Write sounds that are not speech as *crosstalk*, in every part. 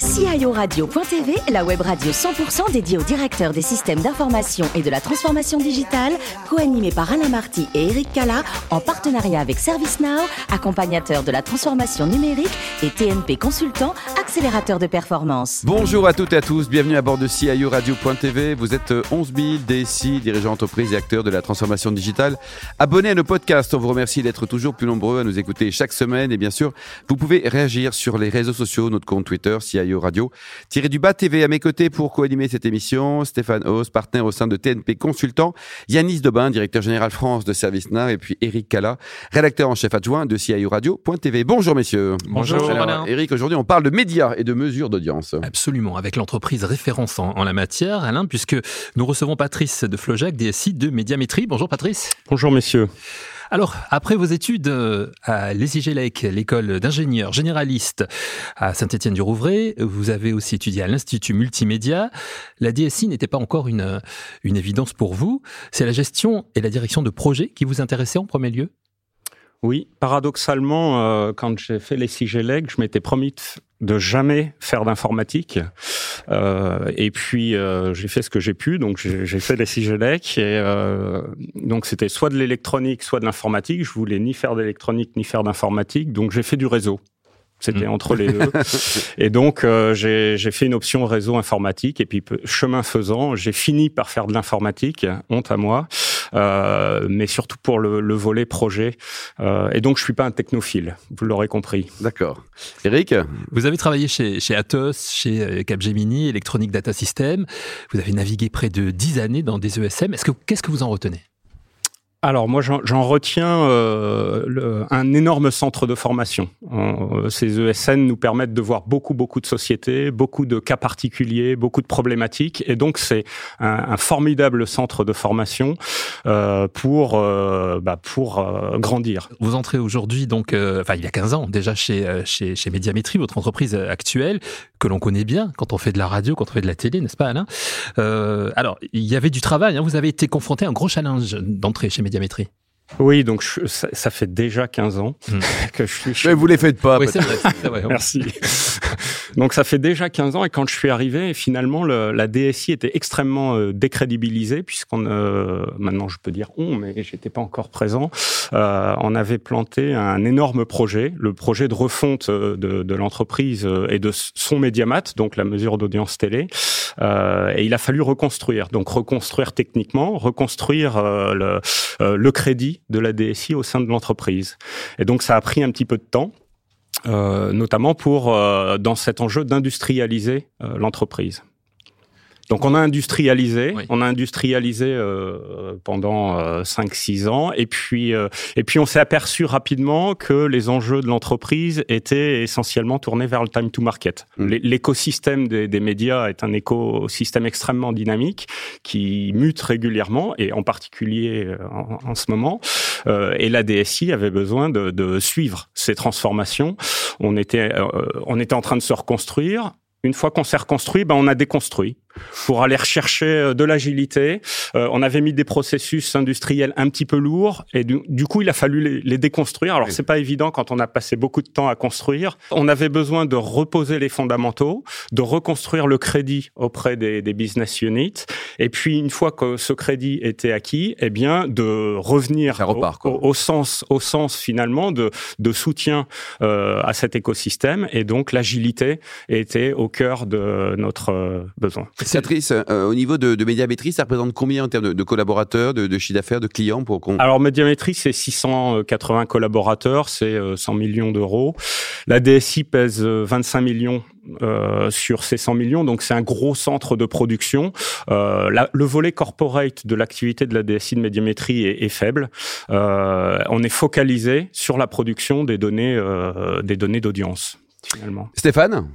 guys. CIO Radio.tv, la web radio 100% dédiée aux directeurs des systèmes d'information et de la transformation digitale, co-animée par Alain Marty et Eric Cala, en partenariat avec ServiceNow, accompagnateur de la transformation numérique et TNP Consultant, accélérateur de performance. Bonjour à toutes et à tous, bienvenue à bord de CIO Radio.tv. Vous êtes 11 000 DSI, dirigeants d'entreprise et acteurs de la transformation digitale. Abonnez à nos podcasts, on vous remercie d'être toujours plus nombreux à nous écouter chaque semaine et bien sûr, vous pouvez réagir sur les réseaux sociaux, notre compte Twitter, CIO Radio. Tiré du bas TV à mes côtés pour co-animer cette émission, Stéphane Haus, partenaire au sein de TNP Consultant, Yanis Dobin, directeur général France de ServiceNow, et puis Eric Cala, rédacteur en chef adjoint de CIO Radio.tv. Bonjour messieurs. Bonjour. Alors, Eric, aujourd'hui on parle de médias et de mesures d'audience. Absolument, avec l'entreprise référence en, la matière, Alain, puisque nous recevons Patrice de Flojac, DSI de Médiamétrie. Bonjour Patrice. Bonjour messieurs. Alors, après vos études euh, à l'ESIGELEC, l'école d'ingénieurs généralistes à Saint-Étienne-du-Rouvray, vous avez aussi étudié à l'Institut Multimédia. La DSI n'était pas encore une, une évidence pour vous. C'est la gestion et la direction de projets qui vous intéressaient en premier lieu? Oui, paradoxalement, euh, quand j'ai fait les CIGELEC, je m'étais promis jamais faire d'informatique. Euh, et puis euh, j'ai fait ce que j'ai pu, donc j'ai fait les CIGELEC. Et euh, donc c'était soit de l'électronique, soit de l'informatique. Je voulais ni faire d'électronique ni faire d'informatique, donc j'ai fait du réseau. C'était mmh. entre les deux. *laughs* et donc, euh, j'ai fait une option réseau informatique. Et puis, chemin faisant, j'ai fini par faire de l'informatique. Honte à moi. Euh, mais surtout pour le, le volet projet. Euh, et donc, je suis pas un technophile. Vous l'aurez compris. D'accord. Eric Vous avez travaillé chez, chez Atos, chez euh, Capgemini, Electronic Data System. Vous avez navigué près de 10 années dans des ESM. Est-ce que, qu'est-ce que vous en retenez? Alors moi j'en retiens euh, un énorme centre de formation. Euh, ces ESN nous permettent de voir beaucoup beaucoup de sociétés, beaucoup de cas particuliers, beaucoup de problématiques, et donc c'est un, un, formidable centre de formation euh, pour euh, bah, pour euh, grandir. Vous entrez aujourd'hui donc, enfin il y a 15 ans déjà chez chez, chez Médiamétrie, votre entreprise actuelle que l'on connaît bien quand on fait de la radio, quand on fait de la télé, n'est-ce pas Alain? Alors il y avait du travail. Hein, vous avez été confronté à un gros challenge d'entrée chez Médiamétrie. Oui, donc ça, fait déjà 15 ans hmm. *laughs* que je suis. Mais vous les faites pas. Oui, c'est vrai. Merci. *laughs* donc ça fait déjà 15 ans et quand je suis arrivé, finalement, le, la DSI était extrêmement euh, décrédibilisée puisqu'on, euh, maintenant je peux dire on, mais j'étais pas encore présent. Euh, on avait planté un énorme projet, le projet de refonte de, de l'entreprise et de son médiamat, donc la mesure d'audience télé. Euh, et il a fallu reconstruire, donc reconstruire techniquement, reconstruire le, le crédit de la DSI au sein de l'entreprise. Et donc ça a pris un petit peu de temps. Euh, notamment pour euh, dans cet enjeu d'industrialiser euh, l'entreprise. Donc on a industrialisé, on a industrialisé euh, pendant euh, 5-6 ans, et puis euh, et puis on s'est aperçu rapidement que les enjeux de l'entreprise étaient essentiellement tournés vers le time to market. Mmh. L'écosystème des, des, médias est un écosystème extrêmement dynamique qui mute régulièrement, et en particulier euh, en, en ce moment. Euh, et la DSI avait besoin de, de suivre ces transformations. On était euh, on était en train de se reconstruire. Une fois qu'on s'est reconstruit, ben on a déconstruit pour aller rechercher euh, de l'agilité. Euh, on avait mis des processus industriels un petit peu lourds et du, du coup, il a fallu les, les déconstruire. Alors, c'est pas évident quand on a passé beaucoup de temps à construire. On avait besoin de reposer les fondamentaux, de reconstruire le crédit auprès des, des business units. Et puis, une fois que ce crédit était acquis, eh bien, de revenir repart, au, au, au, sens, au sens finalement de, de soutien euh, à cet écosystème. Et donc, l'agilité était au cœur de notre euh, besoin. Patrice, euh, au niveau de, de, Médiamétrie, ça représente combien en termes de, de collaborateurs, de, de chiffre d'affaires, de clients pour qu'on... Alors Médiamétrie, c'est 680 collaborateurs, c'est 100 euh, millions d'euros. La DSI pèse 25 euh, millions euh, sur ces 100 millions, donc c'est un gros centre de production. Euh, la, le volet corporate de l'activité de la DSI de médiamétrie est, est faible. Euh, on est focalisé sur la production des données, des données d'audience. Finalement. Stéphane?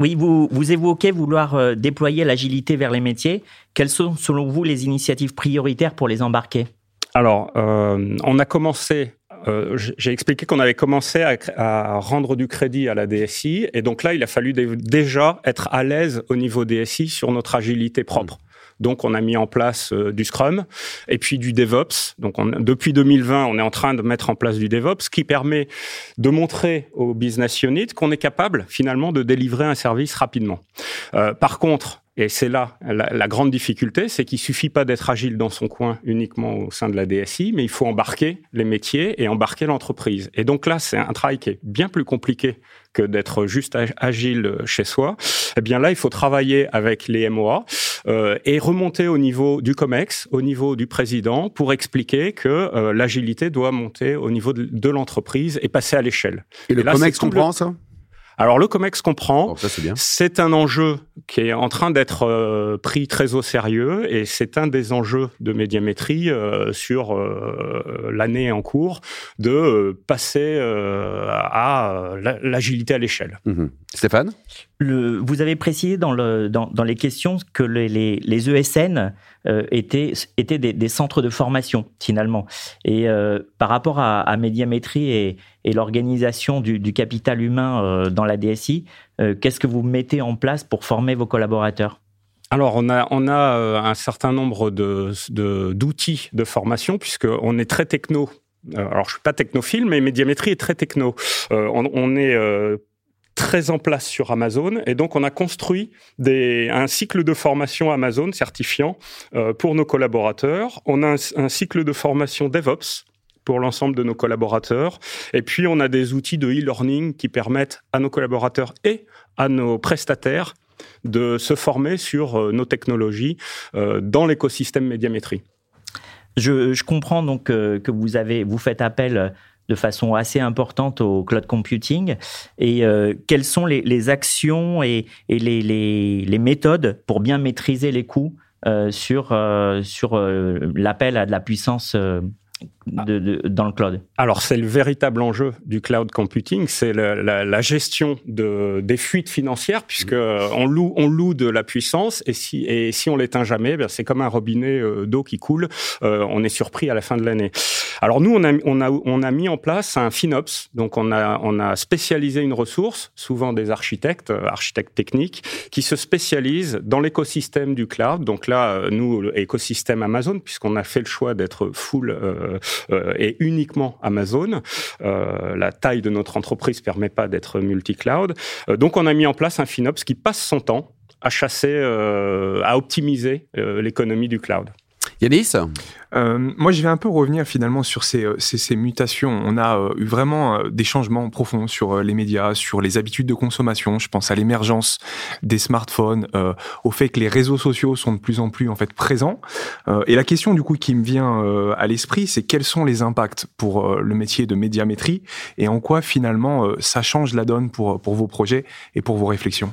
Oui, vous, évoquez vouloir euh, déployer l'agilité vers les métiers. Quelles sont, selon vous, les initiatives prioritaires pour les embarquer? Alors, euh, on a commencé euh, j'ai expliqué qu'on avait commencé à, à, rendre du crédit à la DSI, et donc là, il a fallu déjà être à l'aise au niveau DSI sur notre agilité propre. Donc, on a mis en place du Scrum et puis du DevOps. Donc, on, depuis 2020, on est en train de mettre en place du DevOps qui permet de montrer au business unit qu'on est capable finalement de délivrer un service rapidement. par contre, et c'est là la, grande difficulté, c'est qu'il suffit pas d'être agile dans son coin uniquement au sein de la DSI, mais il faut embarquer les métiers et embarquer l'entreprise. Et donc là, c'est un travail qui est bien plus compliqué que d'être juste agile chez soi. Eh bien là, il faut travailler avec les MOA euh, et remonter au niveau du COMEX, au niveau du président, pour expliquer que euh, l'agilité doit monter au niveau de, l'entreprise et passer à l'échelle. Et, le COMEX comprend ça? Alors le COMEX comprend, c'est un enjeu qui est en train d'être euh, pris très au sérieux et c'est un des enjeux de médiamétrie euh, sur euh, l'année en cours de passer à l'agilité à l'échelle. Mhm. Stéphane? Vous avez précisé dans, le, dans, dans les questions que les, les, les ESN étaient, des, centres de formation finalement. Et par rapport à, à médiamétrie et, l'organisation du, capital humain dans la DSI, qu'est-ce que vous mettez en place pour former vos collaborateurs? Alors, on a, euh, un certain nombre d'outils de, d'outils de formation, puisqu'on est très techno. Euh, alors, je suis pas technophile, mais Médiamétrie est très techno. Euh, on, est très en place sur Amazon, et donc on a construit des, un cycle de formation Amazon certifiant pour nos collaborateurs. On a un, cycle de formation DevOps pour l'ensemble de nos collaborateurs. Et puis, on a des outils de e-learning qui permettent à nos collaborateurs et à nos prestataires de se former sur euh, nos technologies euh, dans l'écosystème médiamétrie. Je, comprends donc euh, que vous avez, vous faites appel de façon assez importante au cloud computing. Et quelles sont les, actions et, les, méthodes pour bien maîtriser les coûts sur, sur l'appel à de la puissance de, dans le cloud Alors, c'est le véritable enjeu du cloud computing, c'est la, la, gestion de, des fuites financières, puisque on loue, on loue de la puissance, et si, et si on l'éteint jamais, ben c'est comme un robinet euh, d'eau qui coule, euh, on est surpris à la fin de l'année. Alors nous, on a, on, a, on a mis en place un FinOps, donc on a, on a spécialisé une ressource, souvent des architectes, euh, architectes techniques, qui se spécialisent dans l'écosystème du cloud. Donc là, nous, l'écosystème Amazon, puisqu'on a fait le choix d'être full euh, euh, et uniquement Amazon. Euh, la taille de notre entreprise permet pas d'être multi-cloud. donc on a mis en place un FinOps qui passe son temps à chasser, à optimiser l'économie du cloud. Yanis? Euh, Moi, je vais un peu revenir finalement sur ces, euh, mutations. On a euh, eu vraiment euh, des changements profonds sur les médias, sur les habitudes de consommation. Je pense à l'émergence des smartphones, au fait que les réseaux sociaux sont de plus en plus en fait présents. et la question du coup qui me vient à l'esprit, c'est quels sont les impacts pour le métier de médiamétrie et en quoi finalement ça change la donne pour vos projets et pour vos réflexions?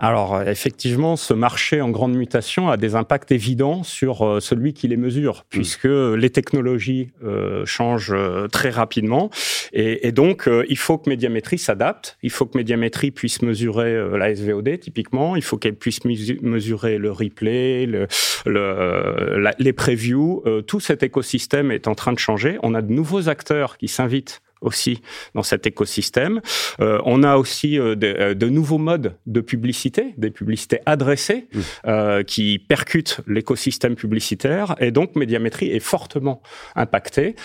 Alors effectivement, ce marché en grande mutation a des impacts évidents sur euh, celui qui les mesure, mm. puisque les technologies euh, changent euh, très rapidement, et, et donc il faut que Médiamétrie s'adapte. Il faut que Médiamétrie puisse mesurer la SVOD typiquement. Il faut qu'elle puisse mesurer le replay, le, le, les previews. tout cet écosystème est en train de changer. On a de nouveaux acteurs qui s'invitent aussi dans cet écosystème. Euh, on a aussi euh, euh, de, nouveaux modes de publicité, des publicités adressées mmh. qui percutent l'écosystème publicitaire et donc médiamétrie est fortement impactée.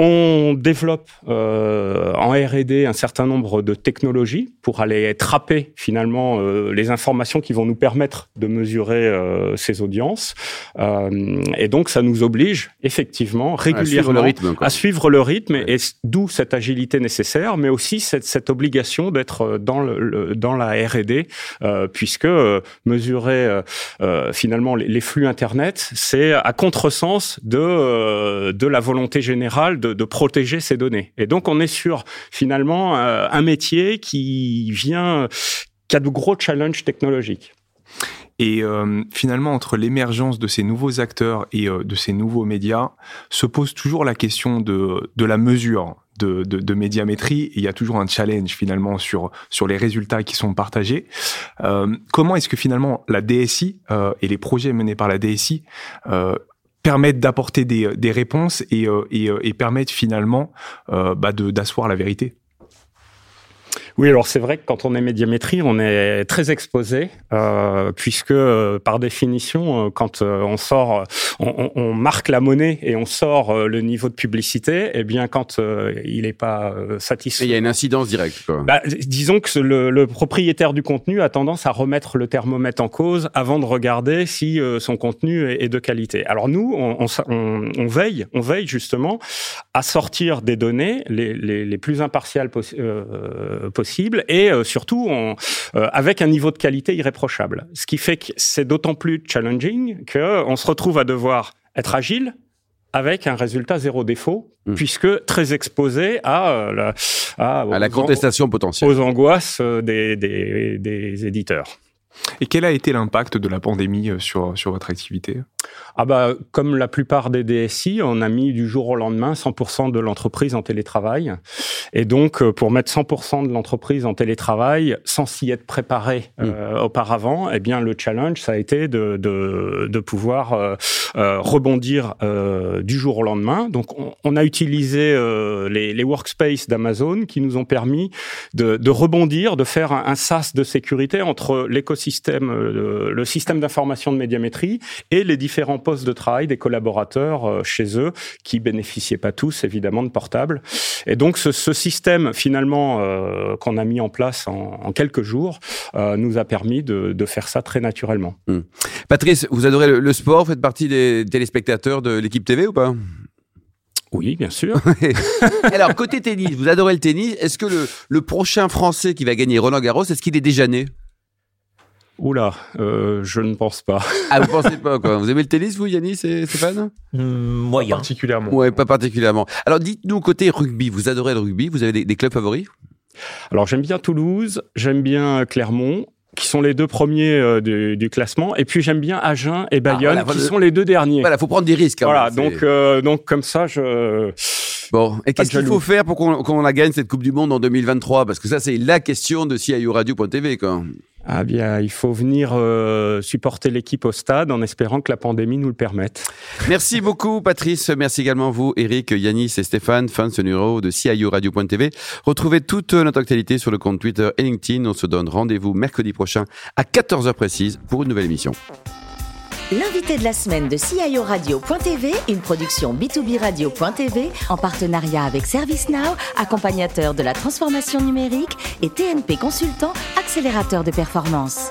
On développe euh, en R&D un certain nombre de technologies pour aller trapper finalement euh, les informations qui vont nous permettre de mesurer euh, ces audiences. Euh, et donc ça nous oblige effectivement régulièrement à suivre le rythme, et d'où cette agilité nécessaire, mais aussi cette, cette obligation d'être dans, le, dans la R&D, euh, puisque mesurer finalement les, les, flux Internet, c'est à contresens de, de la volonté générale de de, protéger ces données. Et donc on est sur finalement euh, un métier qui vient, qui a de gros challenges technologiques. Et euh, finalement, entre l'émergence de ces nouveaux acteurs et euh, de ces nouveaux médias, se pose toujours la question de, de la mesure de, de, médiamétrie. Il y a toujours un challenge finalement sur, sur les résultats qui sont partagés. Comment est-ce que finalement la DSI et les projets menés par la DSI permettent d'apporter des, des, réponses et, euh, et, euh, et, permettent finalement euh, bah d'asseoir la vérité. Oui, alors c'est vrai que quand on est médiamétrie, on est très exposé, euh, puisque euh, par définition, euh, quand euh, on sort, on, on, marque la monnaie et on sort le niveau de publicité, eh bien quand il n'est pas satisfait, il y a une incidence directe. Quoi. Bah, disons que le, le, propriétaire du contenu a tendance à remettre le thermomètre en cause avant de regarder si son contenu est, est, de qualité. Alors nous, on, on, on, veille, on veille justement à sortir des données les, les, les plus impartiales possibles et euh, surtout euh, avec un niveau de qualité irréprochable. Ce qui fait que c'est d'autant plus challenging qu'on se retrouve à devoir être agile, avec un résultat zéro défaut, hmm. puisque très exposé à, euh, la, à, la contestation potentielle, aux angoisses des, des, des éditeurs. Et quel a été l'impact de la pandémie sur, sur votre activité? Ah bah, comme la plupart des DSI, on a mis du jour au lendemain 100% de l'entreprise en télétravail. Et donc, euh, pour mettre 100% de l'entreprise en télétravail, sans s'y être préparé mmh. euh, auparavant, eh bien, le challenge, ça a été de, de, de pouvoir euh, euh rebondir euh, du jour au lendemain. Donc, on, on a utilisé les, les, workspaces d'Amazon qui nous ont permis de, de, rebondir, de faire un, un sas de sécurité entre l'écosystème, le système d'information de médiamétrie et les différents de travail des collaborateurs euh, chez eux qui bénéficiaient pas tous évidemment de portables. Et donc ce, ce système finalement euh, qu'on a mis en place en, en quelques jours euh, nous a permis de, de, faire ça très naturellement. Hum. Patrice, vous adorez le, le sport, vous faites partie des téléspectateurs de l'équipe TV ou pas? Oui, bien sûr. *laughs* Alors, côté tennis, vous adorez le tennis. Est-ce que le, le prochain Français qui va gagner Roland Garros, est-ce qu'il est déjà né? Oula, euh, je ne pense pas. Ah, vous pensez pas quoi Vous aimez le tennis, vous, Yannis et Stéphane? Mmh, Moyen. Pas particulièrement. Ouais, pas particulièrement. Alors, dites-nous côté rugby, vous adorez le rugby, vous avez des, des clubs favoris? Alors, j'aime bien Toulouse, j'aime bien Clermont qui sont les deux premiers euh, du, du, classement. Et puis j'aime bien Agen et Bayonne, ah, voilà, qui sont les deux derniers. Voilà, faut prendre des risques. Hein, voilà, donc euh, donc comme ça, je. Bon, et qu'est-ce qu'il faut faire pour qu'on qu la gagne cette Coupe du Monde en 2023 Parce que ça, c'est la question de CIO Radio.tv, quoi. Ah bien, il faut venir euh, supporter l'équipe au stade en espérant que la pandémie nous le permette. Merci beaucoup Patrice, merci également vous Eric, Yanis et Stéphane, fin de ce numéro de CIO Radio.tv. Retrouvez toute notre actualité sur le compte Twitter et LinkedIn. On se donne rendez-vous mercredi prochain à 14h précise pour une nouvelle émission. L'invité de la semaine de CIO Radio.tv, une production B2B Radio.tv en partenariat avec ServiceNow, accompagnateur de la transformation numérique et TNP Consultant, accélérateur de performance.